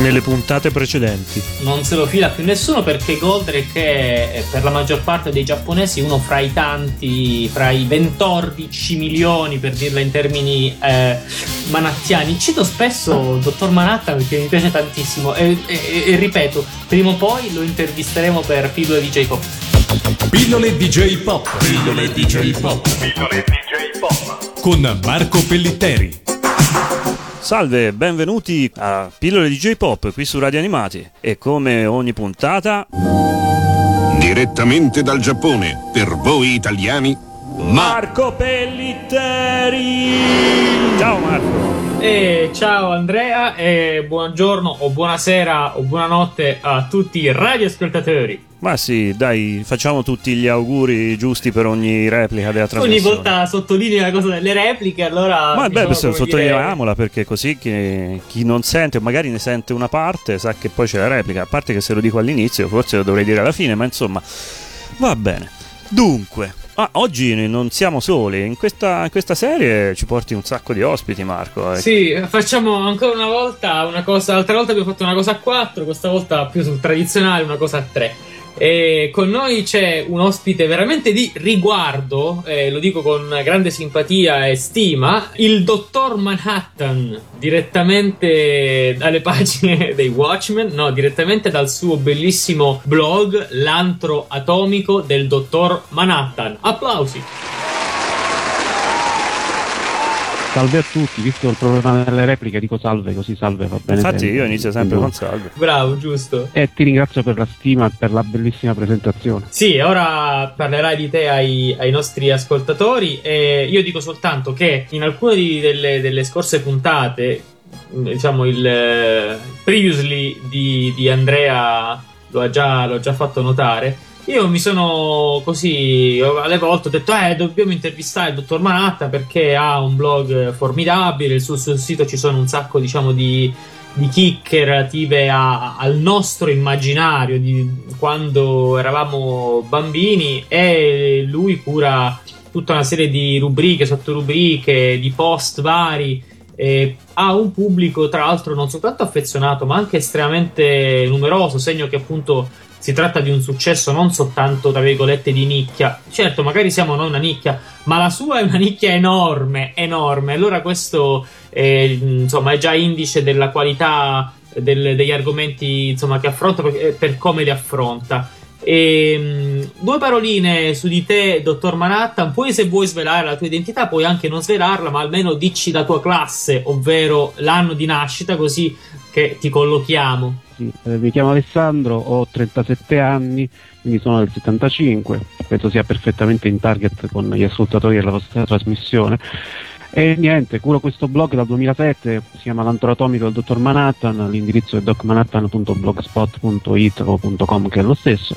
nelle puntate precedenti. Non se lo fila più nessuno perché Goldrake è per la maggior parte dei giapponesi uno fra i tanti, fra i 14 milioni per dirla in termini eh, manattiani. Cito spesso il dottor Manhattan perché mi piace tantissimo e, e, e ripeto, prima o poi lo intervisteremo per pillole DJ Pop. Pillole DJ Pop. Pillole DJ Pop. Pillole DJ Pop. Con Marco Pellitteri. Salve, benvenuti a Pillole di J-Pop qui su Radio Animati e come ogni puntata direttamente dal Giappone per voi italiani Marco Pellitteri. Ciao Marco. E ciao Andrea e buongiorno o buonasera o buonanotte a tutti i radioascoltatori. Ma sì, dai, facciamo tutti gli auguri giusti per ogni replica della trasmissione. Ogni volta sottolinei la cosa delle repliche, allora. Ma beh, diciamo, sottolineiamola dire... perché così chi, chi, non sente, o magari ne sente una parte, sa che poi c'è la replica. A parte che se lo dico all'inizio, forse lo dovrei dire alla fine, ma insomma, va bene. Dunque, Ah, oggi non siamo soli, in questa, in questa, serie ci porti un sacco di ospiti Marco. Eh. Sì, facciamo ancora una volta una cosa, l'altra volta abbiamo fatto una cosa a 4, questa volta più sul tradizionale una cosa a 3. E con noi c'è un ospite veramente di riguardo, eh, lo dico con grande simpatia e stima, il dottor Manhattan, direttamente dalle pagine dei Watchmen, no, direttamente dal suo bellissimo blog L'antro atomico del dottor Manhattan. Applausi! Salve a tutti, visto il problema delle repliche, dico salve così salve va bene. Infatti io inizio sempre con salve. Bravo, giusto. E ti ringrazio per la stima e per la bellissima presentazione. Sì, ora parlerai di te ai, ai nostri ascoltatori e io dico soltanto che in alcune di, delle, delle scorse puntate, diciamo il uh, previously di, di Andrea lo ha, già, lo ha già fatto notare io mi sono così alle volte ho detto eh dobbiamo intervistare il dottor Manatta perché ha un blog formidabile sul suo sito ci sono un sacco diciamo di, di chicche relative a, al nostro immaginario di quando eravamo bambini e lui cura tutta una serie di rubriche, sottorubriche, di post vari eh, ha un pubblico tra l'altro non soltanto affezionato ma anche estremamente numeroso, segno che appunto si tratta di un successo non soltanto, tra virgolette, di nicchia. Certo, magari siamo noi una nicchia, ma la sua è una nicchia enorme, enorme. Allora questo è, insomma, è già indice della qualità del, degli argomenti insomma, che affronta per, per come li affronta. E, um, due paroline su di te, dottor Manhattan. Poi, se vuoi svelare la tua identità, puoi anche non svelarla, ma almeno dici la tua classe, ovvero l'anno di nascita, così che ti collochiamo. Sì, eh, mi chiamo Alessandro, ho 37 anni, quindi sono del 75, penso sia perfettamente in target con gli ascoltatori della vostra trasmissione. E niente, curo questo blog dal 2007, si chiama L'antro atomico del dottor Manhattan, l'indirizzo è docmanhattan.blogspot.it o .com che è lo stesso.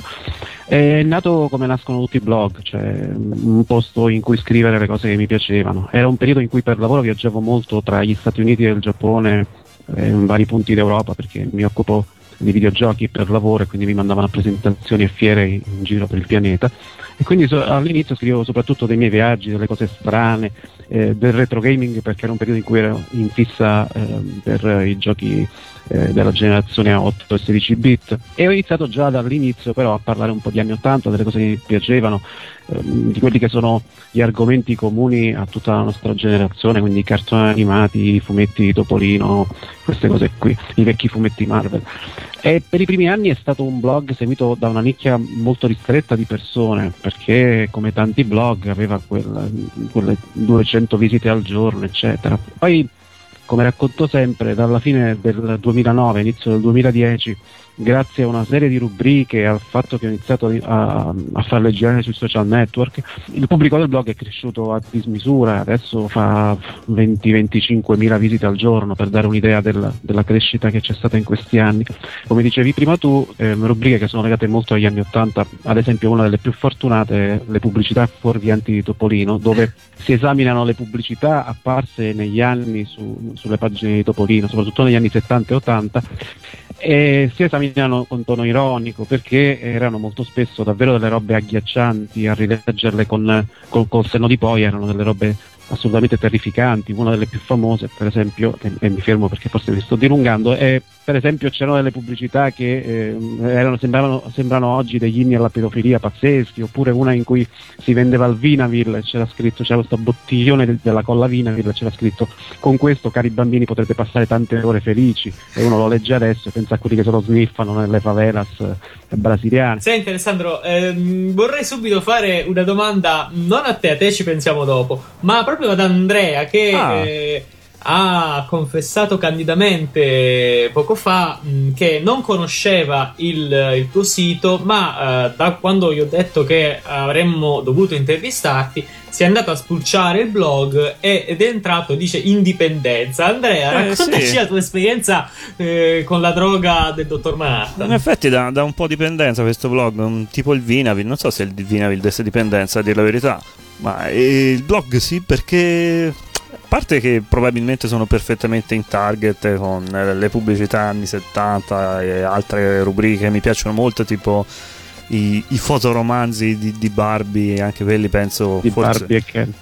È nato come nascono tutti i blog, cioè un posto in cui scrivere le cose che mi piacevano. Era un periodo in cui per lavoro viaggiavo molto tra gli Stati Uniti e il Giappone, eh, in vari punti d'Europa perché mi occupo di videogiochi per lavoro e quindi mi mandavano a presentazioni e fiere in giro per il pianeta. E quindi so, all'inizio scrivevo soprattutto dei miei viaggi, delle cose strane, eh, del retro gaming perché era un periodo in cui ero in fissa eh, per i giochi eh, della generazione 8 e 16 bit e ho iniziato già dall'inizio però a parlare un po' di anni 80, delle cose che mi piacevano, ehm, di quelli che sono gli argomenti comuni a tutta la nostra generazione, quindi cartoni animati, fumetti di Topolino, queste cose qui, i vecchi fumetti Marvel. E per i primi anni è stato un blog seguito da una nicchia molto ristretta di persone, perché come tanti blog aveva quel, quelle 200 visite al giorno, eccetera. Poi come racconto sempre, dalla fine del 2009, inizio del 2010, grazie a una serie di rubriche e al fatto che ho iniziato a, a farle girare sui social network, il pubblico del blog è cresciuto a dismisura, adesso fa 20-25 mila visite al giorno per dare un'idea del, della crescita che c'è stata in questi anni. Come dicevi prima tu, eh, rubriche che sono legate molto agli anni 80, ad esempio una delle più fortunate, le pubblicità fuorvianti di Topolino, dove si esaminano le pubblicità apparse negli anni su, sulle pagine di Topolino, soprattutto negli anni 70 e 80 e si esaminano con tono ironico perché erano molto spesso davvero delle robe agghiaccianti a rileggerle con, con, col senno di poi erano delle robe assolutamente terrificanti. Una delle più famose, per esempio, e, e mi fermo perché forse mi sto dilungando, è per esempio c'erano delle pubblicità che eh, erano, sembravano, sembrano oggi degli inni alla pedofilia pazzeschi, oppure una in cui si vendeva il Vinavil, c'era scritto, c'era questo bottiglione de- della colla Vinavil, c'era scritto con questo cari bambini potrete passare tante ore felici e uno lo legge adesso e pensa a quelli che se lo sniffano nelle favelas eh, brasiliane. Senti Alessandro, ehm, vorrei subito fare una domanda, non a te, a te ci pensiamo dopo, ma proprio ad Andrea che... Ah. Eh, ha confessato candidamente poco fa mh, che non conosceva il, il tuo sito, ma uh, da quando gli ho detto che avremmo dovuto intervistarti, si è andato a spulciare il blog ed è entrato, dice indipendenza. Andrea, eh, raccontaci sì. la tua esperienza eh, con la droga del dottor Manhattan. In effetti da, da un po' dipendenza questo blog, un, tipo il Vinavil, non so se il Vinavil desse dipendenza a dire la verità, ma il blog sì perché parte che probabilmente sono perfettamente in target con le pubblicità anni 70 e altre rubriche mi piacciono molto, tipo i, i fotoromanzi di, di, Barbie, anche quelli penso forse,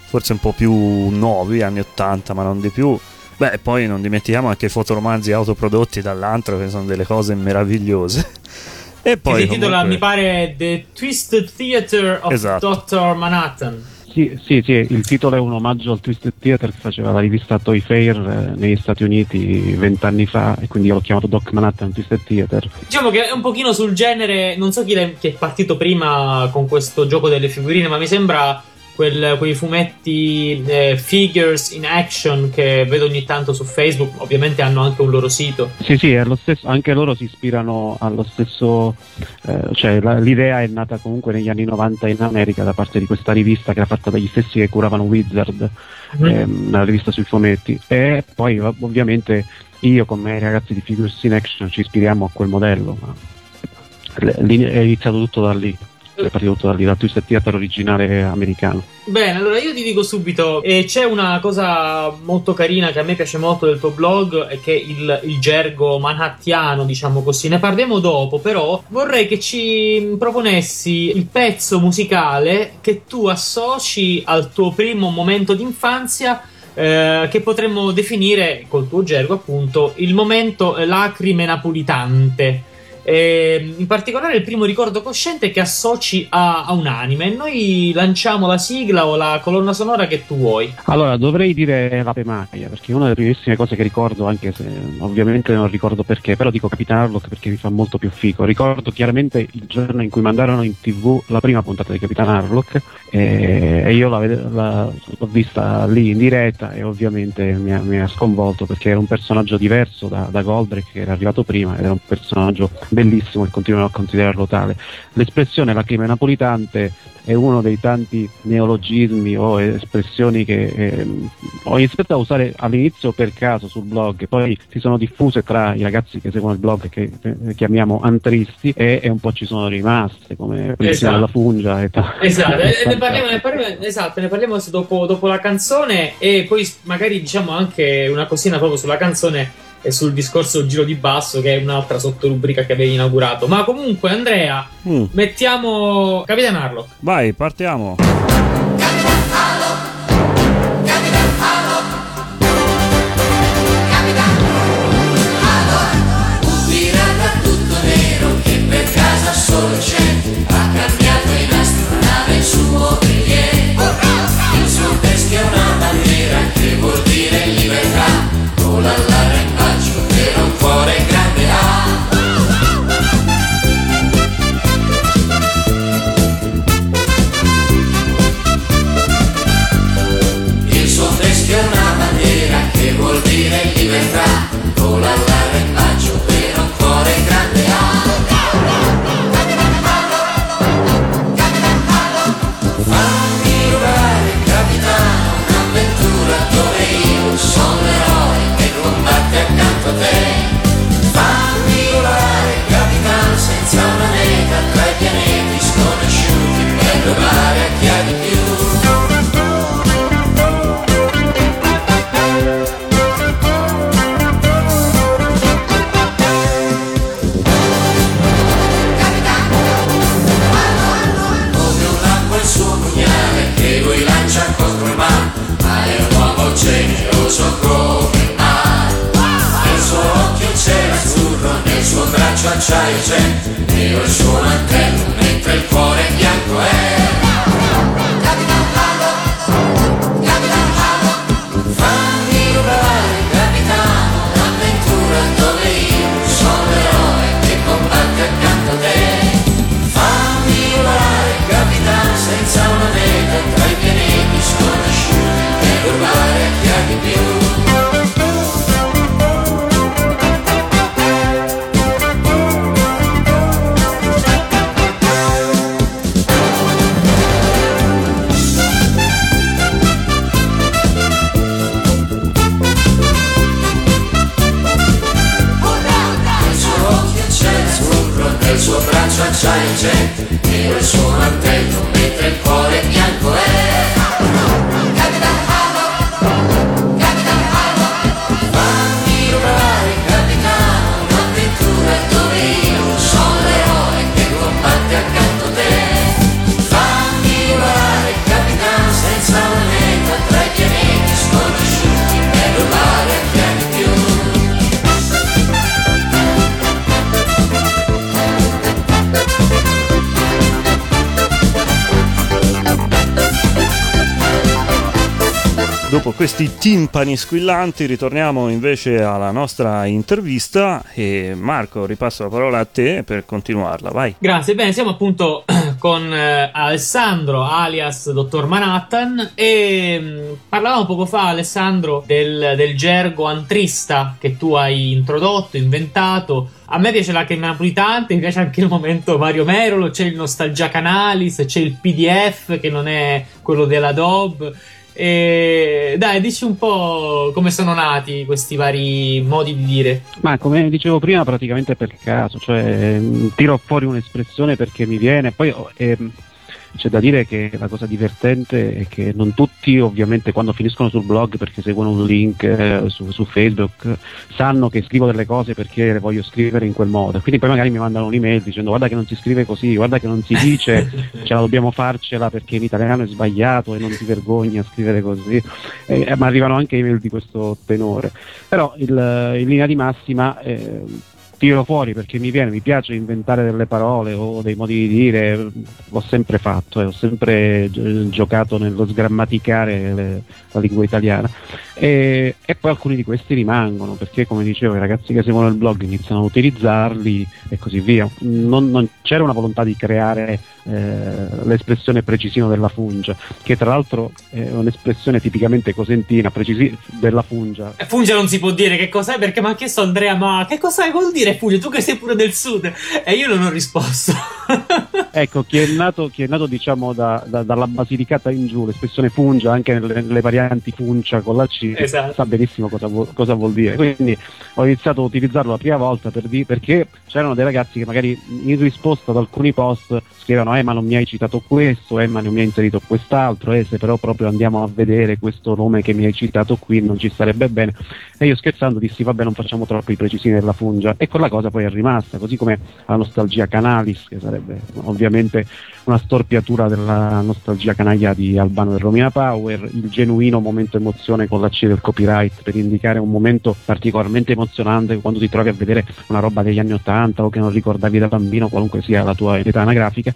forse un po' più nuovi, anni 80, ma non di più. Beh, poi non dimentichiamo anche i fotoromanzi autoprodotti dall'antro, che sono delle cose meravigliose. E poi. Il titolo comunque... mi pare The Twisted Theater of esatto. Dr. Manhattan. Sì, sì, sì, il titolo è un omaggio al Twisted Theater che faceva la rivista Toy Fair eh, negli Stati Uniti vent'anni fa e quindi io l'ho chiamato Doc Manhattan Twisted Theater. Diciamo che è un pochino sul genere, non so chi è, chi è partito prima con questo gioco delle figurine, ma mi sembra quel, quei fumetti eh, figures in action che vedo ogni tanto su Facebook, ovviamente hanno anche un loro sito. Sì, sì, stesso, anche loro si ispirano allo stesso, eh, cioè la, l'idea è nata comunque negli anni 90 in America da parte di questa rivista che era fatta dagli stessi che curavano Wizard, mm-hmm. ehm, una rivista sui fumetti, e poi ovviamente io come ragazzi di Figures in Action ci ispiriamo a quel modello, ma è iniziato tutto da lì è partito dal Twisted Theater originale americano. Bene, allora io ti dico subito, eh, c'è una cosa molto carina che a me piace molto del tuo blog, è che il, il gergo manhattiano, diciamo così, ne parliamo dopo, però vorrei che ci proponessi il pezzo musicale che tu associ al tuo primo momento d'infanzia eh, che potremmo definire col tuo gergo appunto il momento lacrime napolitante eh, in particolare il primo ricordo cosciente che associ a, a, un anime. Noi lanciamo la sigla o la colonna sonora che tu vuoi. Allora, dovrei dire la Pemaia, perché è una delle primissime cose che ricordo, anche se ovviamente non ricordo perché, però dico Capitan Harlock perché mi fa molto più fico. Ricordo chiaramente il giorno in cui mandarono in tv la prima puntata di Capitan Harlock e, e io la, la, l'ho vista lì in diretta e ovviamente mi ha, mi ha sconvolto perché era un personaggio diverso da, da Goldrake che era arrivato prima ed era un personaggio bellissimo e continuano a considerarlo tale. L'espressione lacrime napolitante è uno dei tanti neologismi o espressioni che eh, ho iniziato a usare all'inizio per caso sul blog, poi si sono diffuse tra i ragazzi che seguono il blog che eh, chiamiamo antristi e, e, un po' ci sono rimaste come esatto. della Fungia e tal. Esatto, e, ne parliamo, ne parliamo, esatto, ne parliamo dopo, dopo la canzone e poi magari diciamo anche una cosina proprio sulla canzone e sul discorso giro di basso, che è un'altra sottorubrica che avevi inaugurato. Ma comunque, Andrea, mm. mettiamo Capitan Harlock. Vai, partiamo. diventerà. Volare repaggio per un cuore grande. Fammi rubare capitano un'avventura dove io sono l'eroe che combatte accanto a te. Fammi volare capitano senza una meta tra i pianeti sconosciuti per globare change. Dopo questi timpani squillanti ritorniamo invece alla nostra intervista e Marco ripasso la parola a te per continuarla, vai. Grazie, bene, siamo appunto con eh, Alessandro alias Dottor Manhattan e mm, parlavamo poco fa Alessandro del, del gergo antrista che tu hai introdotto, inventato. A me piace la crema napolitante, mi piace anche il momento Mario Merolo, c'è il Nostalgia Canalis, c'è il PDF che non è quello dell'Adobe. E dai, dici un po' come sono nati questi vari modi di dire. Ma come dicevo prima, praticamente per caso, cioè tiro fuori un'espressione perché mi viene, poi eh, c'è da dire che la cosa divertente è che non tutti ovviamente quando finiscono sul blog perché seguono un link eh, su, su, Facebook sanno che scrivo delle cose perché le voglio scrivere in quel modo. Quindi poi magari mi mandano un'email dicendo guarda che non si scrive così guarda che non si dice ce la dobbiamo farcela perché in italiano è sbagliato e non ti vergogni a scrivere così. Eh, ma arrivano anche email di questo tenore. Però il, in linea di massima eh, tiro fuori perché mi viene, mi piace inventare delle parole o dei modi di dire, l'ho sempre fatto, eh, ho sempre giocato nello sgrammaticare le, la lingua italiana e, e, poi alcuni di questi rimangono perché come dicevo i ragazzi che seguono il blog iniziano a utilizzarli e così via. Non, non c'era una volontà di creare eh, l'espressione precisino della fungia, che tra l'altro è un'espressione tipicamente cosentina, precisi- della fungia. Eh, fungia non si può dire che cos'è perché mi ha chiesto Andrea, ma che cos'è vuol dire fungia? Tu che sei pure del sud? E io non ho risposto. ecco, chi è nato, chi è nato diciamo da, da, dalla Basilicata in giù, l'espressione fungia, anche nelle, nelle varianti funcia con la C, esatto. sa benissimo cosa, vu- cosa, vuol dire. Quindi ho iniziato a utilizzarlo la prima volta per di- perché c'erano dei ragazzi che magari in risposta ad alcuni post scrivono eh ma non mi hai citato questo, eh ma non mi hai inserito quest'altro, eh se però proprio andiamo a vedere questo nome che mi hai citato qui non ci sarebbe bene. E io scherzando dissi vabbè non facciamo troppo i precisini della fungia e quella cosa poi è rimasta, così come la nostalgia canalis, che sarebbe ovviamente una storpiatura della nostalgia canaglia di Albano e Romina Power, il genuino momento emozione con la C del copyright per indicare un momento particolarmente emozionante quando ti trovi a vedere una roba degli anni Ottanta o che non ricordavi da bambino, qualunque sia la tua età anagrafica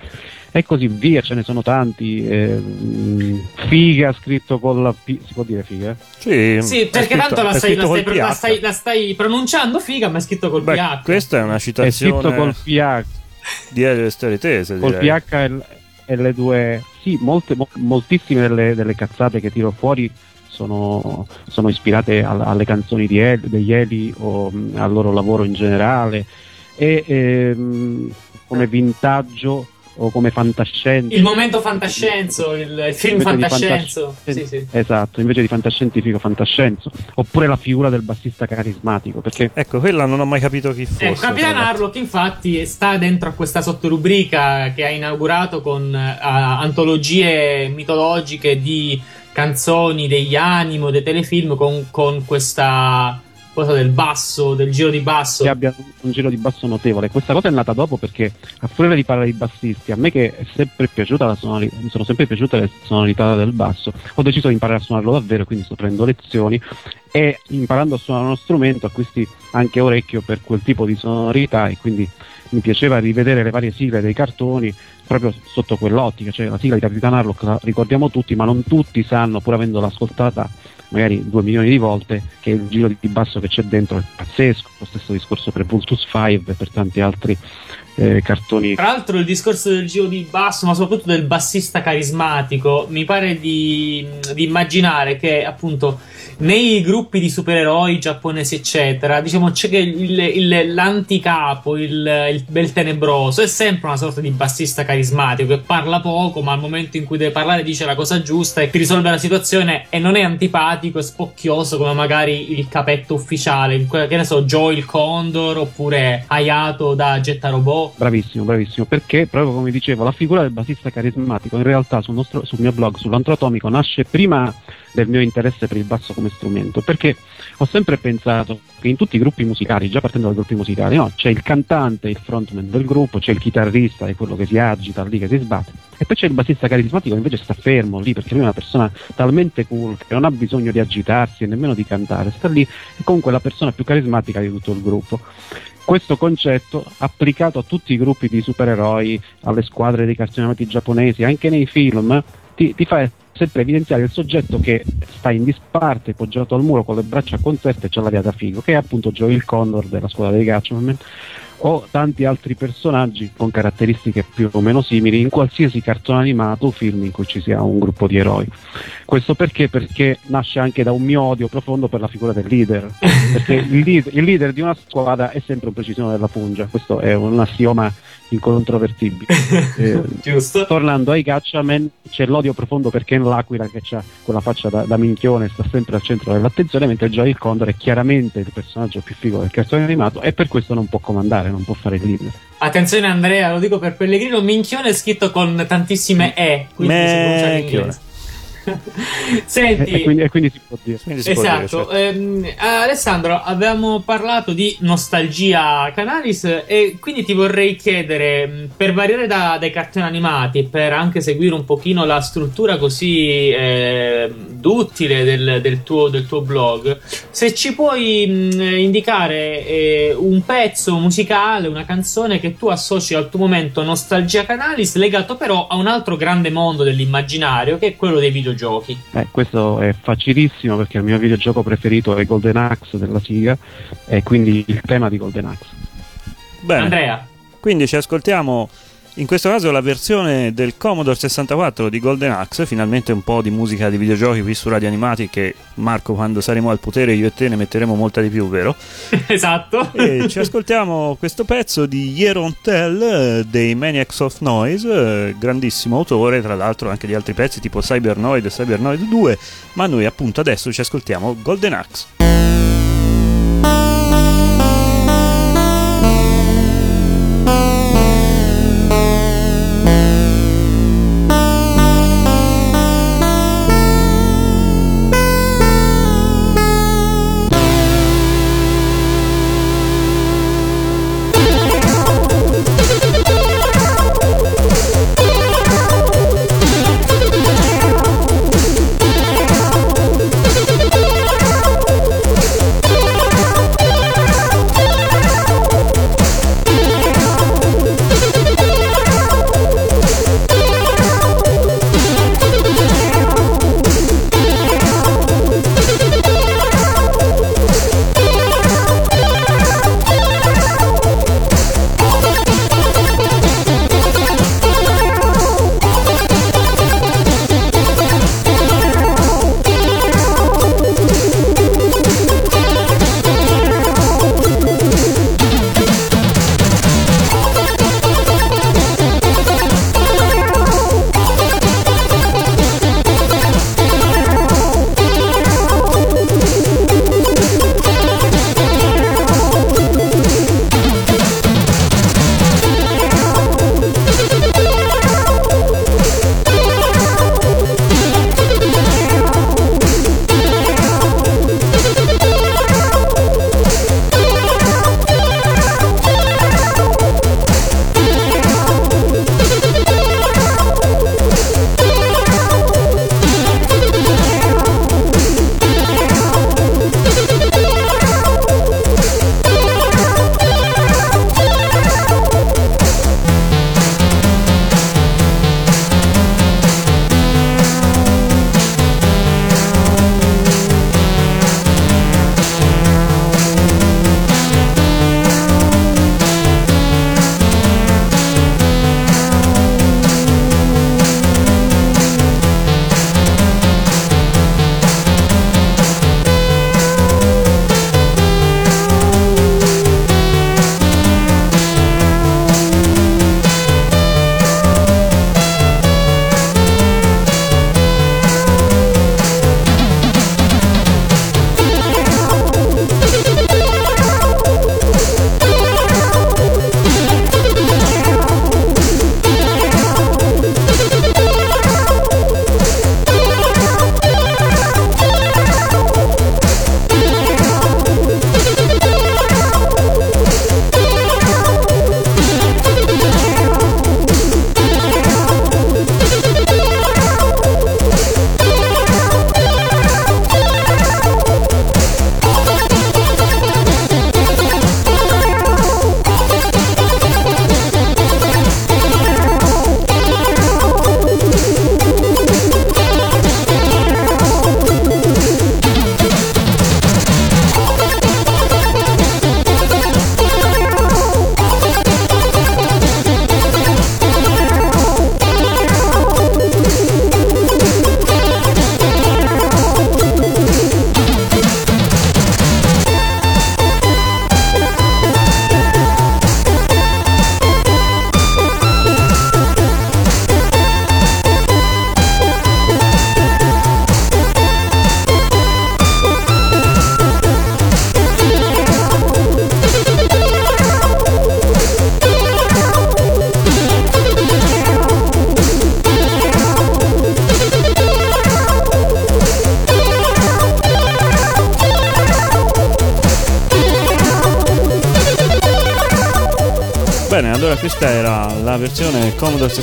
e così via, ce ne sono tanti. Eh, figa scritto con la P, si può dire figa? Sì, sì perché scritto, tanto la stai, la, stai, la, stai, la stai, pronunciando figa, ma è scritto col Beh, PH. Questa è una citazione. È scritto col PH. Di Elio Storie Tese. Col direi. PH e, e, le due. Sì, molte, mo, moltissime delle, delle cazzate che tiro fuori sono, sono, ispirate alle canzoni El, degli Eli o mh, al loro lavoro in generale e ehm, come vintaggio o come fantascienza. Il momento fantascienzo, il, film fantascienzo. Fantasci- sì, sì. Esatto, invece di fantascientifico fantascienzo. Oppure la figura del bassista carismatico. Perché... Ecco, quella non ho mai capito chi fosse. Ecco, Capitan Harlock infatti sta dentro a questa sottorubrica che ha inaugurato con uh, antologie mitologiche di canzoni, degli animo, dei telefilm con, con questa cosa del basso, del giro di basso. Che abbia un giro di basso notevole. Questa cosa è nata dopo perché, a furia di parlare di bassisti, a me che è sempre piaciuta la sonorità, mi sono sempre piaciute le sonorità del basso, ho deciso di imparare a suonarlo davvero, quindi sto prendendo lezioni e imparando a suonare uno strumento acquisti anche orecchio per quel tipo di sonorità e quindi mi piaceva rivedere le varie sigle dei cartoni proprio sotto quell'ottica, cioè la sigla di Capitan Harlock la ricordiamo tutti, ma non tutti sanno, pur avendola ascoltata magari due milioni di volte, che il giro di basso che c'è dentro è pazzesco, lo stesso discorso per Vultus 5 e per tanti altri eh, cartoni. Tra l'altro il discorso del giro di basso, ma soprattutto del bassista carismatico, mi pare di, di immaginare che appunto nei gruppi di supereroi giapponesi, eccetera, diciamo c'è che il, il, l'anticapo, il, il bel tenebroso, è sempre una sorta di bassista carismatico che parla poco, ma al momento in cui deve parlare dice la cosa giusta e ti risolve la situazione e non è antipatico e spocchioso come magari il capetto ufficiale, che ne so, Joe il Condor oppure Hayato da Getta Robot. Bravissimo, bravissimo, perché proprio come dicevo, la figura del bassista carismatico in realtà sul, nostro, sul mio blog, sull'antroatomico, nasce prima del mio interesse per il basso come strumento, perché ho sempre pensato che in tutti i gruppi musicali, già partendo dai gruppi musicali, no, c'è il cantante, il frontman del gruppo, c'è il chitarrista, è quello che si agita lì, che si sbatte, e poi c'è il bassista carismatico che invece sta fermo lì, perché lui è una persona talmente cool che non ha bisogno di agitarsi e nemmeno di cantare, sta lì e comunque è la persona più carismatica di tutto il gruppo questo concetto applicato a tutti i gruppi di supereroi, alle squadre dei cartoni giapponesi, anche nei film, ti, ti fa sempre evidenziare il soggetto che sta in disparte, poggiato al muro con le braccia concerte e c'è l'aria da figo, che è appunto Joe il Condor della scuola dei Gatchman o tanti altri personaggi con caratteristiche più o meno simili in qualsiasi cartone animato o film in cui ci sia un gruppo di eroi. Questo perché? Perché nasce anche da un mio odio profondo per la figura del leader, perché il leader, il leader di una squadra è sempre un precisione della pungia, questo è un assioma incontrovertibile. eh, Giusto. Tornando ai Gatchaman, c'è l'odio profondo per Ken l'Aquila che ha quella faccia da, da minchione, sta sempre al centro dell'attenzione, mentre Joy il Condor è chiaramente il personaggio più figo del cartone animato e per questo non può comandare, non può fare leader. Attenzione Andrea, lo dico per Pellegrino, minchione è scritto con tantissime E, quindi si pronuncia in inglese. Senti, e, quindi, e, quindi, si può dire. Si esatto. Può dire, ehm, Alessandro, abbiamo parlato di nostalgia Canalis e quindi ti vorrei chiedere, per variare da, dai cartoni animati, per anche seguire un pochino la struttura così eh, duttile del, del, tuo, del, tuo, blog, se ci puoi mh, indicare eh, un pezzo musicale, una canzone che tu associ al tuo momento nostalgia Canalis, legato però a un altro grande mondo dell'immaginario che è quello dei videogiochi videogiochi? Eh, questo è facilissimo perché il mio videogioco preferito è Golden Axe della Siga e quindi il tema di Golden Axe. Bene. Andrea. Quindi ci ascoltiamo in questo caso la versione del Commodore 64 di Golden Axe, finalmente un po' di musica di videogiochi qui su Radio Animati che Marco quando saremo al potere io e te ne metteremo molta di più, vero? esatto. E ci ascoltiamo questo pezzo di Yeron Tell eh, dei Maniacs of Noise, eh, grandissimo autore, tra l'altro anche di altri pezzi tipo Cybernoid e Cybernoid 2, ma noi appunto adesso ci ascoltiamo Golden Axe.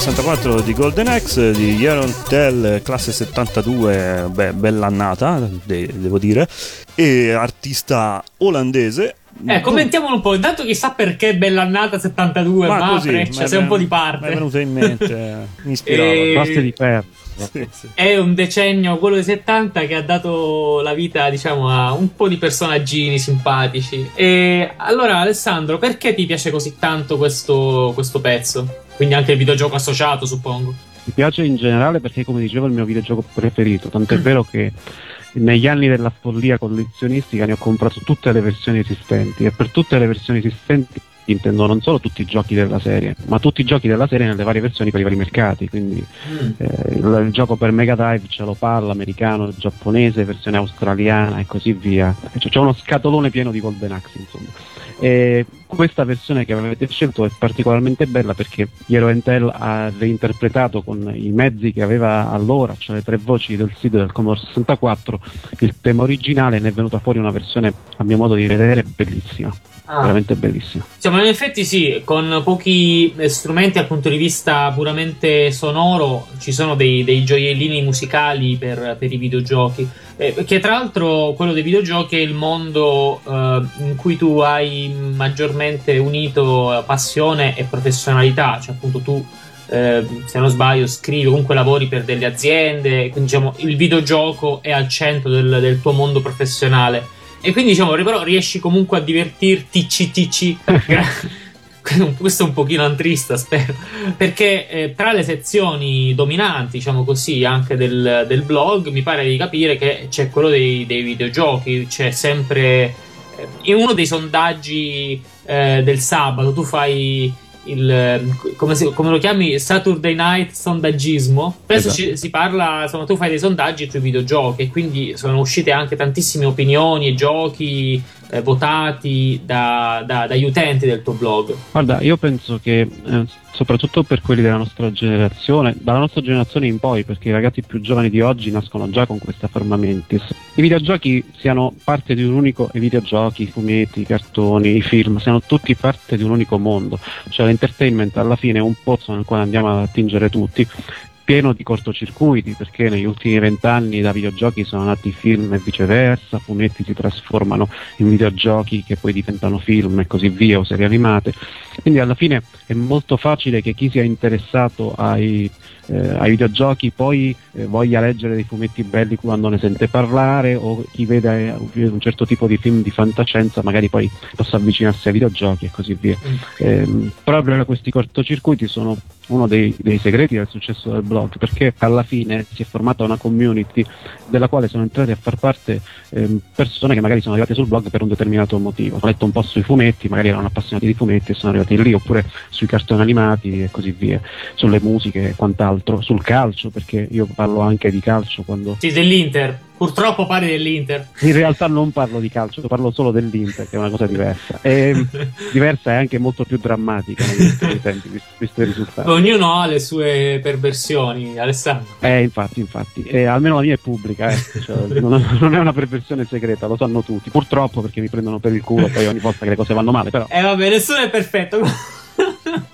64 di Golden Axe di Jeroen Tell, classe 72, beh, bella annata, de- devo dire, e artista olandese. Eh, commentiamolo un po'. Intanto chissà perché Bellannata 72 Ma ma così, Freccia, è sei un po' di ven- Mi è parte. venuto in mente, mi ispirava. E- di. Sì, sì. È un decennio, quello dei 70, che ha dato la vita, diciamo, a un po' di personaggini simpatici. E allora, Alessandro, perché ti piace così tanto questo, questo pezzo? Quindi anche il videogioco associato, suppongo. Mi piace in generale perché, come dicevo, è il mio videogioco preferito. Tant'è vero che negli anni della follia collezionistica ne ho comprato tutte le versioni esistenti e per tutte le versioni esistenti intendo non solo tutti i giochi della serie, ma tutti i giochi della serie nelle varie versioni per i vari mercati. Quindi eh, il, il gioco per Mega Drive ce lo parla, americano, giapponese, versione australiana e così via. Cioè, c'è uno scatolone pieno di Golden Axe, insomma. E questa versione che avete scelto è particolarmente bella perché Hero Intel ha reinterpretato con i mezzi che aveva allora, cioè le tre voci del sito del Commodore 64, il tema originale e ne è venuta fuori una versione, a mio modo di vedere, bellissima. Ah. Veramente bellissima. Insomma, in effetti sì, con pochi eh, strumenti dal punto di vista puramente sonoro ci sono dei, dei gioiellini musicali per, per i videogiochi. Eh, che tra l'altro quello dei videogiochi è il mondo eh, in cui tu hai maggiormente unito eh, passione e professionalità, cioè appunto tu eh, se non sbaglio scrivi, comunque lavori per delle aziende, quindi diciamo il videogioco è al centro del, del tuo mondo professionale. E quindi diciamo, però riesci comunque a divertirti TC questo è un pochino antrista, spero. Perché eh, tra le sezioni dominanti, diciamo così, anche del, del blog, mi pare di capire che c'è quello dei, dei videogiochi. C'è sempre. eh, in uno dei sondaggi eh, del sabato, tu fai il. come, si- come lo chiami? Saturday night sondaggismo. Spesso Esatto. si parla, insomma, tu fai dei sondaggi sui videogiochi e quindi sono uscite anche tantissime opinioni e giochi eh, votati da- da- dagli utenti del tuo blog. Guarda, io penso che eh, soprattutto per quelli della nostra generazione, dalla nostra generazione in poi, perché i ragazzi più giovani di oggi nascono già con questa forma mentis, i videogiochi siano parte di un unico, i videogiochi, i fumetti, i cartoni, i film, siano tutti parte di un unico mondo, cioè l'entertainment alla fine è un pozzo nel quale andiamo ad attingere tutti pieno di cortocircuiti perché negli ultimi vent'anni da videogiochi sono nati film e viceversa, fumetti si trasformano in videogiochi che poi diventano film e così via o serie animate. Quindi alla fine è molto facile che chi sia interessato ai, eh, ai videogiochi poi eh, voglia leggere dei fumetti belli quando ne sente parlare o chi vede eh, un certo tipo di film di fantascienza magari poi possa avvicinarsi ai videogiochi e così via. Ehm, proprio questi cortocircuiti sono uno dei, dei segreti del successo del blog perché alla fine si è formata una community della quale sono entrate a far parte ehm, persone che magari sono arrivate sul blog per un determinato motivo. Ho letto un po' sui fumetti, magari erano appassionati di fumetti e sono arrivati lì, oppure sui cartoni animati e così via, sulle musiche e quant'altro, sul calcio, perché io parlo anche di calcio quando Sì, dell'Inter. Purtroppo pari dell'Inter. in realtà non parlo di calcio, parlo solo dell'Inter, che è una cosa diversa. E diversa e anche molto più drammatica negli tempi, vis- visto i risultati. Ognuno ha le sue perversioni, Alessandro. Eh, infatti, infatti. E almeno la mia è pubblica, eh. Cioè, non, non è una perversione segreta, lo sanno tutti. Purtroppo perché mi prendono per il culo poi ogni volta che le cose vanno male, però Eh vabbè, nessuno è perfetto.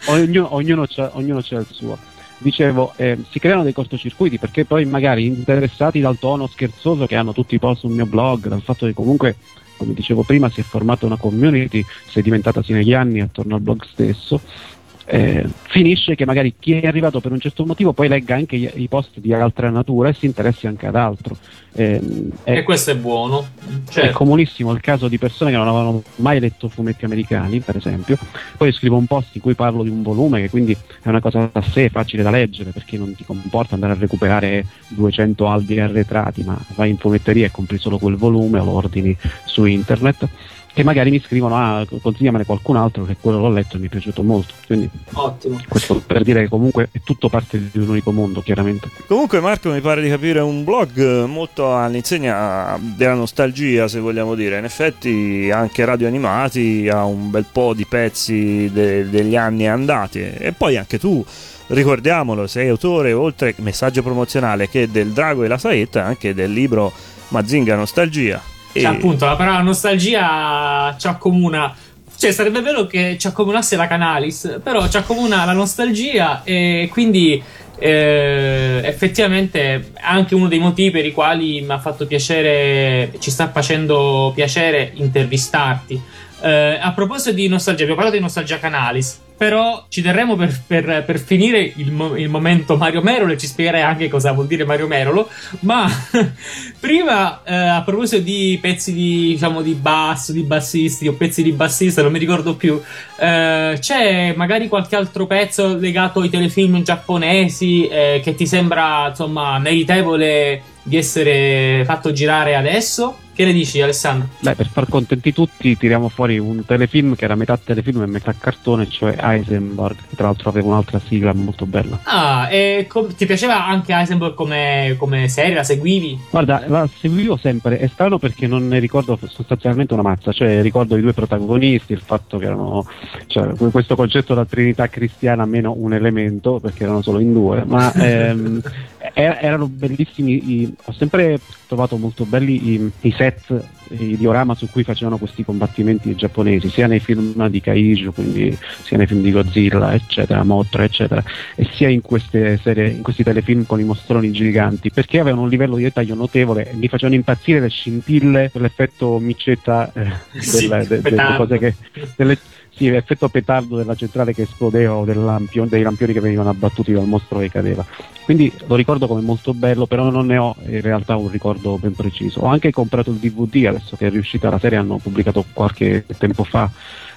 ognuno, ognuno, c'ha, ognuno c'ha il suo. Dicevo, eh, si creano dei cortocircuiti perché poi magari interessati dal tono scherzoso che hanno tutti i post sul mio blog, dal fatto che comunque, come dicevo prima, si è formata una community, si è diventata negli anni attorno al blog stesso, eh, finisce che magari chi è arrivato per un certo motivo poi legga anche i, i post di altra natura e si interessi anche ad altro. Ehm, è- e questo è buono. è Cioè, comunissimo il caso di persone che non avevano mai letto fumetti americani, per esempio. Poi scrivo un post in cui parlo di un volume, che quindi è una cosa da sé, facile da leggere, perché non ti comporta andare a recuperare 200 albi arretrati, ma vai in fumetteria e compri solo quel volume o lo ordini su internet. Che magari mi scrivono, ah, consigliamene qualcun altro, che quello l'ho letto e mi è piaciuto molto. Quindi ottimo. questo per dire che comunque è tutto parte di un unico mondo, chiaramente. Comunque Marco mi pare di capire un blog molto all'insegna della nostalgia se vogliamo dire, in effetti anche Radio Animati ha un bel po' di pezzi de- degli anni andati e poi anche tu ricordiamolo sei autore oltre messaggio promozionale che del Drago e la Saetta anche del libro Mazinga Nostalgia. Cioè, appunto, la parola nostalgia ci accomuna Cioè, sarebbe bello che ci accomunasse la Canalis, però ci accomuna la nostalgia e quindi eh, effettivamente anche uno dei motivi per i quali mi ha fatto piacere, ci sta facendo piacere intervistarti. Eh, a proposito di nostalgia, abbiamo parlato di nostalgia Canalis. Però ci terremo per, per, per finire il, mo- il, momento Mario Merolo e ci spiegherai anche cosa vuol dire Mario Merolo. Ma prima, eh, a proposito di pezzi di, diciamo, di basso, di bassisti o pezzi di bassista, non mi ricordo più, eh, c'è magari qualche altro pezzo legato ai telefilm giapponesi eh, che ti sembra insomma meritevole di essere fatto girare adesso? Che ne dici, Alessandro? Beh, per far contenti tutti, tiriamo fuori un telefilm che era metà telefilm e metà cartone, cioè Heisenberg. Tra l'altro aveva un'altra sigla molto bella. Ah, e com- ti piaceva anche Heisenberg come, come, serie? La seguivi? Guarda, la seguivo sempre. È strano perché non ne ricordo sostanzialmente una mazza. Cioè, ricordo i due protagonisti, il fatto che erano. Cioè, questo concetto della Trinità cristiana meno un elemento, perché erano solo in due. Ma ehm, erano bellissimi. Ho sempre trovato molto belli i, i set, i diorama su cui facevano questi combattimenti giapponesi, sia nei film di Kaiju, quindi sia nei film di Godzilla, eccetera, Motra, eccetera, e sia in, serie, in questi telefilm con i mostroni giganti, perché avevano un livello di dettaglio notevole e mi facevano impazzire le scintille, l'effetto micetta eh, delle, de, de, de, cose che, delle, sì, l'effetto petardo della centrale che esplodeva o dei lampioni che venivano abbattuti dal mostro che cadeva. Quindi lo ricordo come molto bello, però non ne ho in realtà un ricordo ben preciso. Ho anche comprato il DVD adesso che è riuscita la serie, hanno pubblicato qualche tempo fa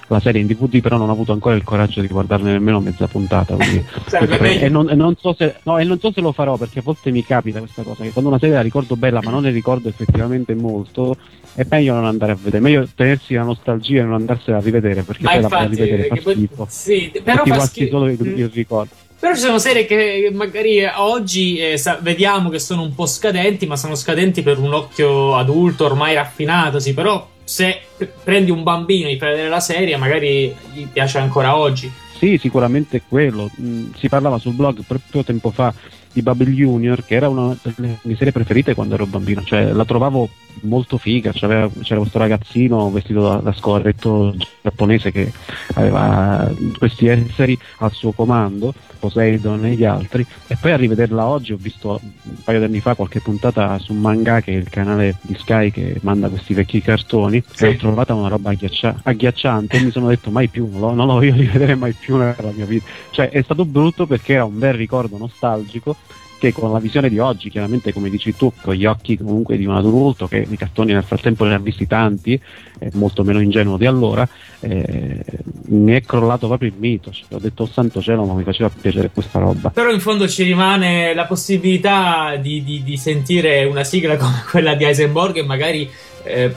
la serie in DVD, però non ho avuto ancora il coraggio di guardarne nemmeno mezza puntata. e, non, e, non so se, no, e non so se lo farò perché a volte mi capita questa cosa, che quando una serie la ricordo bella ma non ne ricordo effettivamente molto, è meglio non andare a vedere, meglio tenersi la nostalgia e non andarsela a rivedere perché ma poi infatti, la rivedere fa schifo. Sì, però fa schifo. solo il, il ricordo. Però ci sono serie che magari oggi eh, sa- vediamo che sono un po' scadenti, ma sono scadenti per un occhio adulto ormai raffinato, sì, però se prendi un bambino e gli fai la serie, magari gli piace ancora oggi. Sì, sicuramente quello. Mm, si parlava sul blog proprio tempo fa di Bubble Junior, che era una delle mie serie preferite quando ero bambino, cioè la trovavo molto figa, c'era, c'era questo ragazzino vestito da, da scorretto giapponese che aveva questi esseri al suo comando, Poseidon e gli altri, e poi a rivederla oggi ho visto un paio di anni fa qualche puntata su Manga, che è il canale di Sky che manda questi vecchi cartoni, sì. e ho trovata una roba agghiaccia- agghiacciante e mi sono detto mai più, non lo, non lo voglio rivedere mai più nella mia vita. Cioè è stato brutto perché era un bel ricordo nostalgico che con la visione di oggi, chiaramente come dici tu, con gli occhi comunque di un adulto che i cartoni nel frattempo ne ha visti tanti, eh, molto meno ingenuo di allora, eh, mi è crollato proprio il mito. Cioè, ho detto, oh santo cielo, ma mi faceva piacere questa roba. Però in fondo ci rimane la possibilità di, di, di sentire una sigla come quella di Heisenberg e magari eh,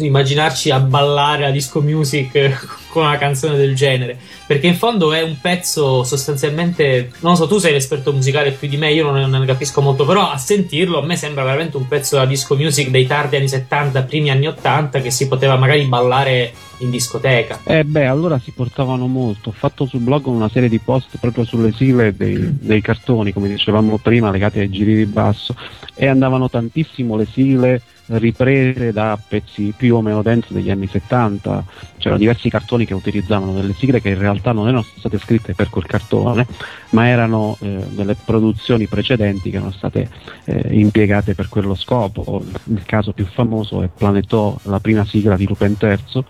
immaginarci a ballare a disco music con una canzone del genere. Perché in fondo è un pezzo sostanzialmente. Non so, tu sei l'esperto musicale più di me, io non ne capisco molto, però a sentirlo a me sembra veramente un pezzo da disco music dei tardi anni 70, primi anni 80 che si poteva magari ballare in discoteca. Eh beh, allora si portavano molto. Ho fatto sul blog una serie di post proprio sulle sigle dei, dei cartoni, come dicevamo prima, legati ai giri di basso, e andavano tantissimo le sigle riprese da pezzi più o meno densi degli anni 70, c'erano diversi cartoni che utilizzavano delle sigle che in realtà non erano state scritte per quel cartone, ma erano eh, delle produzioni precedenti che erano state eh, impiegate per quello scopo. Il caso più famoso è Planetò, la prima sigla di Lupin III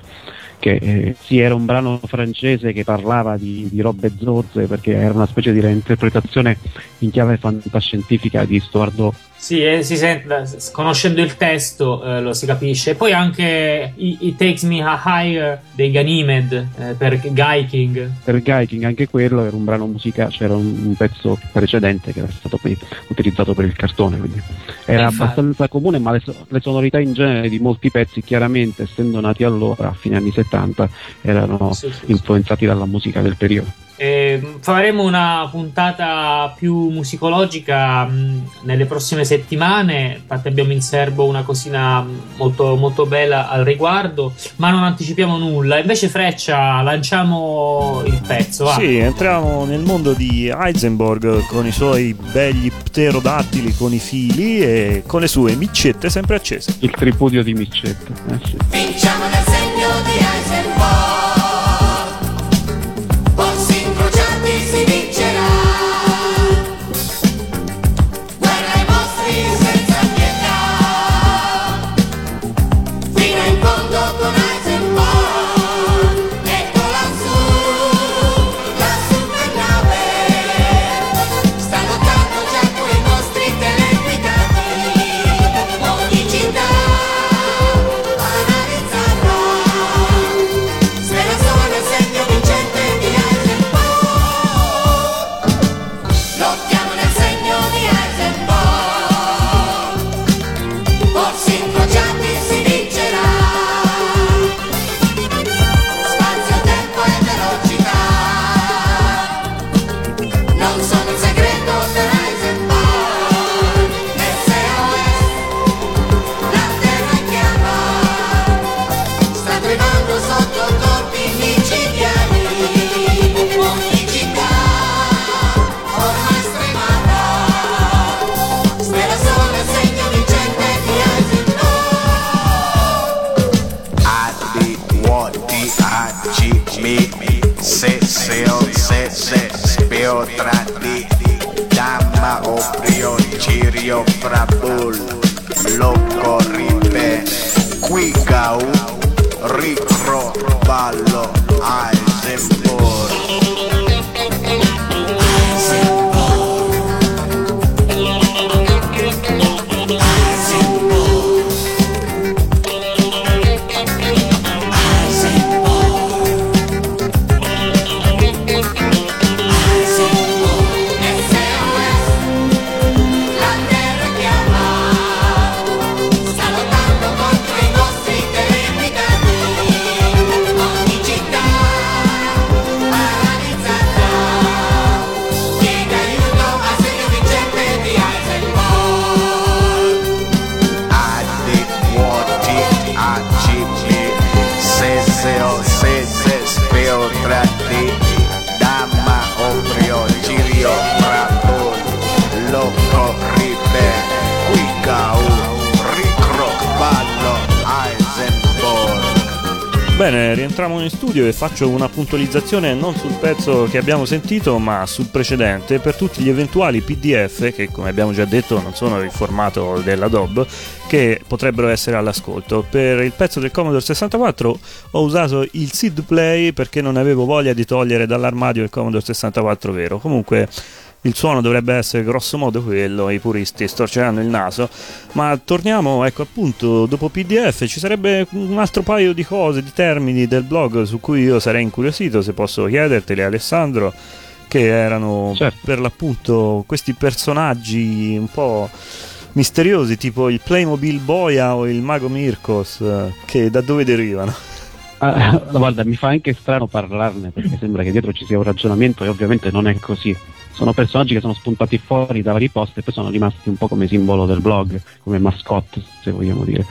che eh, sì, era un brano francese che parlava di, di robe zozze perché era una specie di reinterpretazione in chiave fantascientifica di Stuardo sì, eh, si sente, conoscendo il testo eh, lo si capisce. E poi anche It Takes Me a Higher dei Ganymed eh, per Guy King. Per Guy King anche quello era un brano musicale, c'era un, un, pezzo precedente che era stato poi utilizzato per il cartone, quindi era abbastanza comune, ma le, le, sonorità in genere di molti pezzi, chiaramente essendo nati allora, a fine anni 70, erano sì, sì, influenzati dalla musica del periodo. Eh, faremo una puntata più musicologica mh, nelle prossime settimane. Infatti, abbiamo in serbo una cosina molto, molto bella al riguardo, ma non anticipiamo nulla. Invece, Freccia, lanciamo il pezzo. Va. Sì, entriamo nel mondo di Heisenberg con i suoi begli pterodattili con i fili e con le sue micette sempre accese. Il tripudio di micette. Eh sì. Vinciamo nel segno di Heisenberg. Prio, cirio, frabul, loco, ripe, qui, gau, ricro, ballo, Eisenborg. Bene, rientriamo in studio e faccio una puntualizzazione non sul pezzo che abbiamo sentito, ma sul precedente per tutti gli eventuali PDF che, come abbiamo già detto, non sono il formato della DOB, che potrebbero essere all'ascolto. Per il pezzo del Commodore 64 ho usato il SID Play perché non avevo voglia di togliere dall'armadio il Commodore 64 vero. Comunque il suono dovrebbe essere grosso modo quello, i puristi storceranno il naso, ma torniamo, ecco appunto, dopo PDF ci sarebbe un altro paio di cose, di termini del blog su cui io sarei incuriosito, se posso chiederteli Alessandro, che erano Certo. per l'appunto questi personaggi un po' misteriosi, tipo il Playmobil Boia o il Mago Mirkos, che da dove derivano? Ah, guarda, mi fa anche strano parlarne perché sembra che dietro ci sia un ragionamento e ovviamente non è così. Sono personaggi che sono spuntati fuori da vari post e poi sono rimasti un po' come simbolo del blog, come mascotte, se vogliamo dire.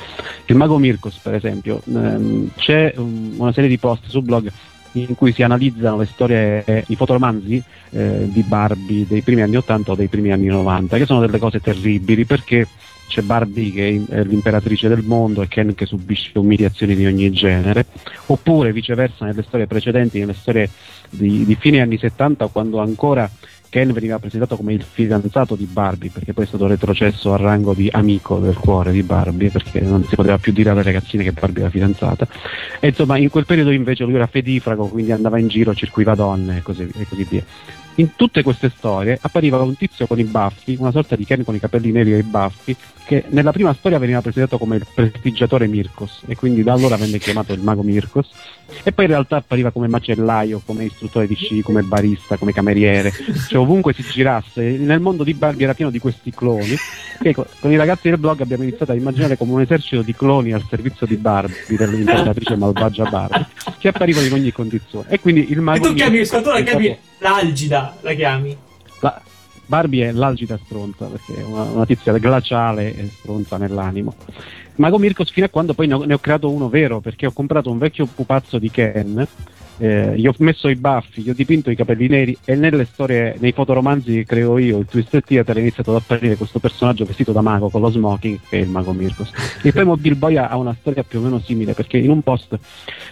Il mago Mirkos, per esempio, ehm, c'è um, una serie di post sul blog in cui si analizzano le storie, eh, i fotoromanzi eh, di Barbie dei primi anni 80 o dei primi anni 90, che sono delle cose terribili perché c'è Barbie che è l'imperatrice del mondo e Ken che subisce umiliazioni di ogni genere, oppure viceversa nelle storie precedenti, nelle storie di, di fine anni 70, quando ancora Ken veniva presentato come il fidanzato di Barbie, perché poi è stato retrocesso al rango di amico del cuore di Barbie, perché non si poteva più dire alle ragazzine che Barbie era fidanzata. E insomma, in quel periodo invece lui era fedifrago, quindi andava in giro, circuiva donne e così, e così via. In tutte queste storie appariva un tizio con i baffi, una sorta di Ken con i capelli neri e i baffi, che nella prima storia veniva presentato come il prestigiatore Mirkos e quindi da allora venne chiamato il mago Mirkos e poi in realtà appariva come macellaio, come istruttore di sci, come barista, come cameriere, cioè ovunque si girasse, nel mondo di Barbie era pieno di questi cloni che co- con i ragazzi del blog abbiamo iniziato a immaginare come un esercito di cloni al servizio di Barbie, dell'imperatrice malvagia Barbie, che apparivano in ogni condizione e quindi il E mago tu chiami, tu la chiami stato- l'algida, la chiami. la- Barbie è l'algida stronza perché è una, una tizia glaciale e stronza nell'animo. Mago Mirkos fino a quando poi ne ho, ne ho creato uno vero perché ho comprato un vecchio pupazzo di Ken, eh, gli ho messo i baffi, gli ho dipinto i capelli neri e nelle storie, nei fotoromanzi che creo io, il Twisted Theater è iniziato ad apparire questo personaggio vestito da mago con lo smoking è il Mago Mirkos. Il Playmobil Boy ha una storia più o meno simile perché in un post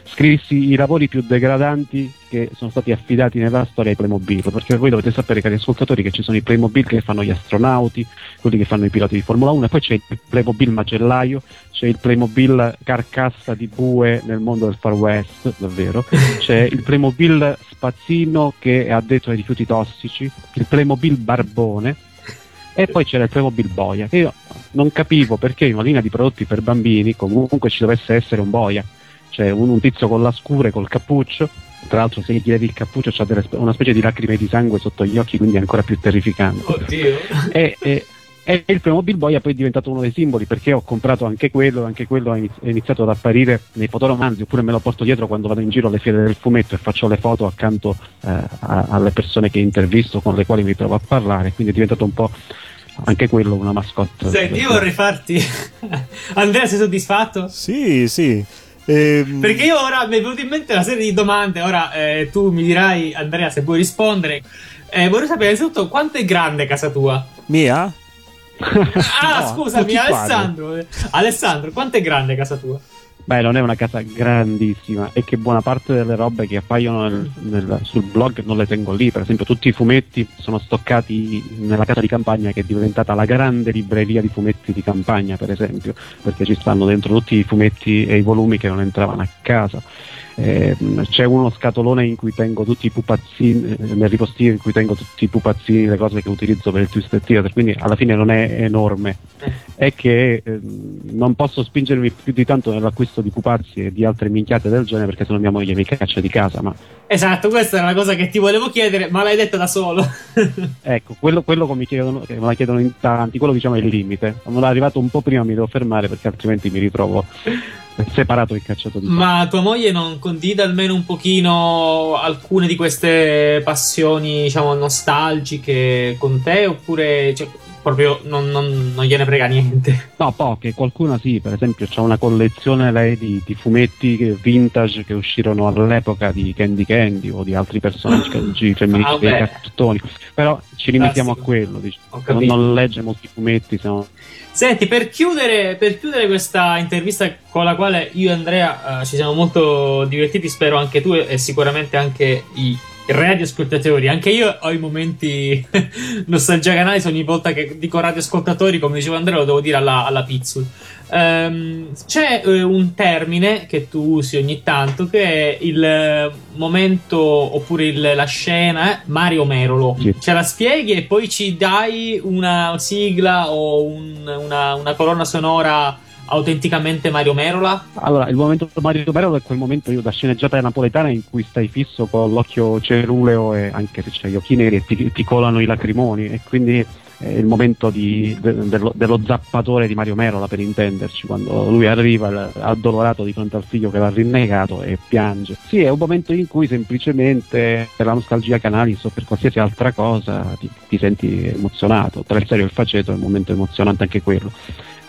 scrissi i lavori più degradanti che sono stati affidati nella storia ai Playmobil, perché voi dovete sapere, cari ascoltatori, che ci sono i Playmobil che fanno gli astronauti, quelli che fanno i piloti di Formula 1, e poi c'è il Playmobil macellaio, c'è il Playmobil carcassa di bue nel mondo del Far West, davvero, c'è il Playmobil spazzino che è addetto ai rifiuti tossici, il Playmobil barbone, e poi c'era il Playmobil boia, che io non capivo perché in una linea di prodotti per bambini comunque ci dovesse essere un boia, cioè un, un tizio con la scure, col cappuccio, tra l'altro se gli levi il cappuccio c'ha delle una specie di lacrime di sangue sotto gli occhi, quindi è ancora più terrificante. Oddio. E, e- e il Playmobil Boy è poi diventato uno dei simboli perché ho comprato anche quello, anche quello ha è iniziato ad apparire nei fotoromanzi oppure me lo porto dietro quando vado in giro alle fiere del fumetto e faccio le foto accanto eh, a- alle persone che intervisto con le quali mi trovo a parlare, quindi è diventato un po' anche quello una mascotte. Senti, io vorrei farti. Andrea, sei soddisfatto? Sì, sì. Ehm, Perché io ora mi è venuta in mente una serie di domande. Ora eh, tu mi dirai, Andrea, se vuoi rispondere. Eh, vorrei sapere innanzitutto quanto è grande casa tua. Mia? Ah, No, scusami? Alessandro. Alessandro, quanto è grande casa tua? Beh, non è una casa grandissima e che buona parte delle robe che appaiono nel- nel- sul blog non le tengo lì. Per esempio, tutti i fumetti sono stoccati nella casa di campagna che è diventata la grande libreria di fumetti di campagna, per esempio, perché ci stanno dentro tutti i fumetti e i volumi che non entravano a casa. Eh, c'è uno scatolone in cui tengo tutti i pupazzini, eh, nel ripostino in cui tengo tutti i pupazzini, le cose che utilizzo per il Twisted Theater, quindi alla fine non è enorme. È che ehm, non posso spingermi più di tanto nell'acquisto di pupazzi e di altre minchiate del genere perché sennò mia moglie mi caccia di casa, ma Esatto, questa è una cosa che ti volevo chiedere, ma l'hai detto da solo. ecco, quello, quello che mi chiedono, che me la chiedono in tanti, quello diciamo è il limite. È arrivato un po' prima mi devo fermare perché altrimenti mi ritrovo separato e cacciato di casa. Ma tua moglie non condivide almeno un pochino alcune di queste passioni, diciamo, nostalgiche con te? Oppure cioè, proprio non, non- non gliene frega niente? No, poche, qualcuna sì, per esempio c'è una collezione lei di, di fumetti vintage che uscirono all'epoca di Candy Candy o di altri personaggi femminili Ah, dei cartoni, però ci limitiamo a Classico. quello, diciamo. Non legge molti fumetti, se no- Senti, per chiudere, per chiudere questa intervista con la quale io e Andrea eh, ci siamo molto divertiti, spero anche tu e, sicuramente anche i radioascoltatori. Anche io ho i momenti nostalgia canali ogni volta che dico radioascoltatori, come diceva Andrea, lo devo dire alla, alla Pizzul. Ehm, c'è eh, un termine che tu usi ogni tanto che è il eh, momento oppure il- la scena eh, Mario Merolo. Sì. Ce la spieghi e poi ci dai una sigla o un- una, una colonna sonora autenticamente Mario Merola? Allora, il momento Mario Merolo è quel momento io da sceneggiata napoletana in cui stai fisso con l'occhio ceruleo e anche se c'hai gli occhi neri e ti, ti colano i lacrimoni e quindi è il momento di- de- dello, dello zappatore di Mario Merola per intenderci, quando lui arriva addolorato di fronte al figlio che l'ha rinnegato e piange. Sì, è un momento in cui semplicemente per la nostalgia canali o per qualsiasi altra cosa ti, ti senti emozionato. Tra il serio e il faceto è un momento emozionante anche quello.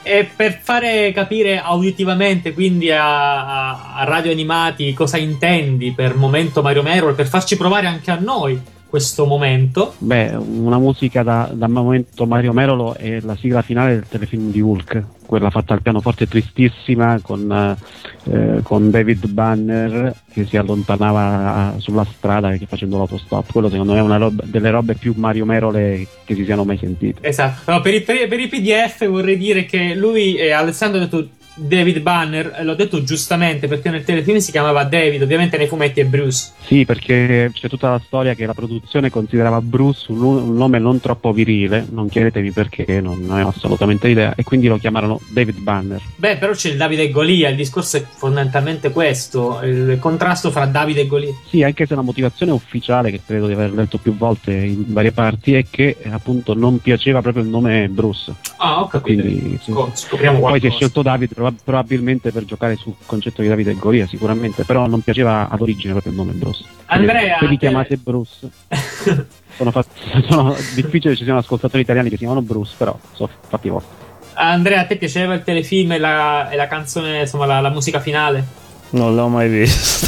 E per fare capire auditivamente, quindi a, a- radio animati, cosa intendi per momento Mario Merola, per farci provare anche a noi questo momento. Beh, una musica da, da momento Mario Merolo è la sigla finale del telefilm di Hulk, quella fatta al pianoforte tristissima con, eh, con David Banner che si allontanava sulla strada facendo l'autostop. Quello secondo me è una roba, delle robe più Mario Merole che si siano mai sentite. Esatto. No, per, i, per i- PDF vorrei dire che lui, eh, Alessandro ha detto David Banner, eh, l'ho detto giustamente perché nel telefilm si chiamava David, ovviamente nei fumetti è Bruce. Sì, perché c'è tutta la storia che la produzione considerava Bruce un, un nome non troppo virile, non chiedetemi perché, non, non ho assolutamente idea, e quindi lo chiamarono David Banner. Beh, però c'è il Davide e Golia, il discorso è fondamentalmente questo, il contrasto fra Davide e Golia. Sì, anche se la motivazione ufficiale, che credo di aver letto più volte in varie parti, è che eh, appunto non piaceva proprio il nome Bruce. Ah, ho capito. Quindi. Scop- scopriamo Poi si è qualcosa. scelto David proba- probabilmente per giocare sul concetto di Davide e Golia, sicuramente, però non piaceva ad origine proprio il nome Bruce. Andrea, se vi te- chiamate Bruce, sono, fatti, sono difficili ci siano ascoltatori italiani che si chiamano Bruce, però sono fatti vostri. Andrea, a te piaceva il telefilm e la, e la canzone, insomma, la, la musica finale? Non l'ho mai visto.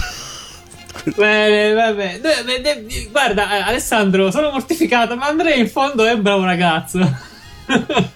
Bene, vabbè. De- de- de- guarda, eh, Alessandro, sono mortificato, ma Andrea in fondo è un bravo ragazzo.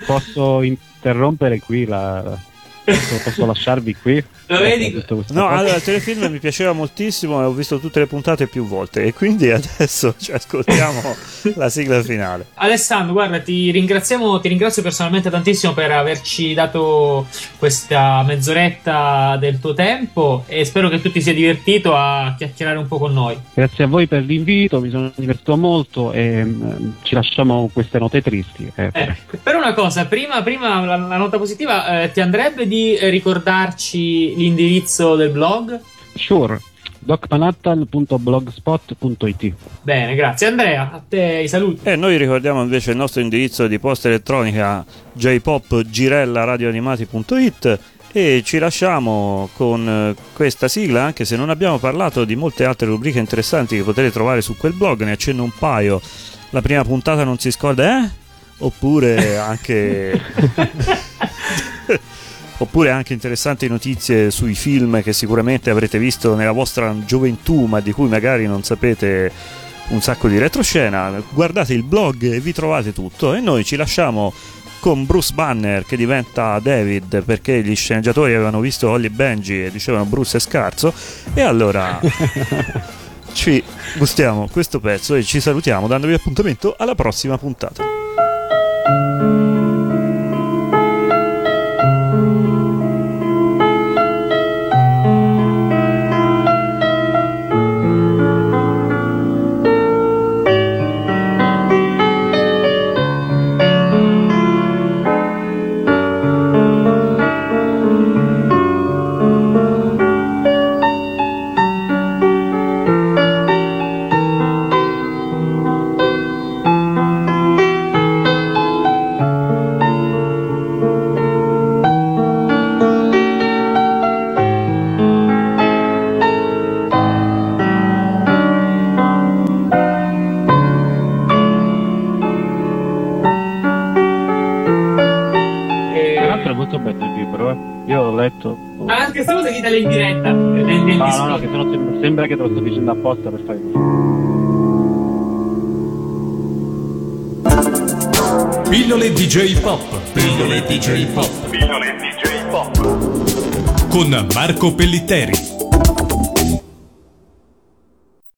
Posso interrompere qui la... Posso, posso lasciarvi qui? Lo vedi? No, qua? allora il telefilm mi piaceva moltissimo e ho visto tutte le puntate più volte e quindi adesso ci ascoltiamo la sigla finale. Alessandro, guarda, ti ringraziamo, ti ringrazio personalmente tantissimo per averci dato questa mezz'oretta del tuo tempo e spero che tu ti sia divertito a chiacchierare un po' con noi. Grazie a voi per l'invito, mi sono divertito molto e mm, ci lasciamo queste note tristi. eh. Eh, per una cosa, prima, prima la, la nota positiva, eh, ti andrebbe di eh, ricordarci l'indirizzo del blog? Sure, docmanhattan.blogspot.it Bene, grazie. Andrea, a te i saluti. E noi ricordiamo invece il nostro indirizzo di posta elettronica jpopgirellaradioanimati.it e ci lasciamo con eh, questa sigla anche se non abbiamo parlato di molte altre rubriche interessanti che potete trovare su quel blog, ne accenno un paio. La prima puntata non si scorda, eh? Oppure anche Oppure anche interessanti notizie sui film che sicuramente avrete visto nella vostra gioventù, ma di cui magari non sapete un sacco di retroscena. Guardate il blog e vi trovate tutto. E noi ci lasciamo con Bruce Banner che diventa David perché gli sceneggiatori avevano visto Holly Benji e dicevano Bruce è scarso e allora ci gustiamo questo pezzo e ci salutiamo dandovi appuntamento alla prossima puntata. Ditela in diretta. eh, Nel, nel No, no, no, che sennò sembra, sembra che te lo sto dicendo apposta per fare Pillole DJ Pop. Pillole DJ Pop. Pillole DJ Pop. Con Marco Pellitteri.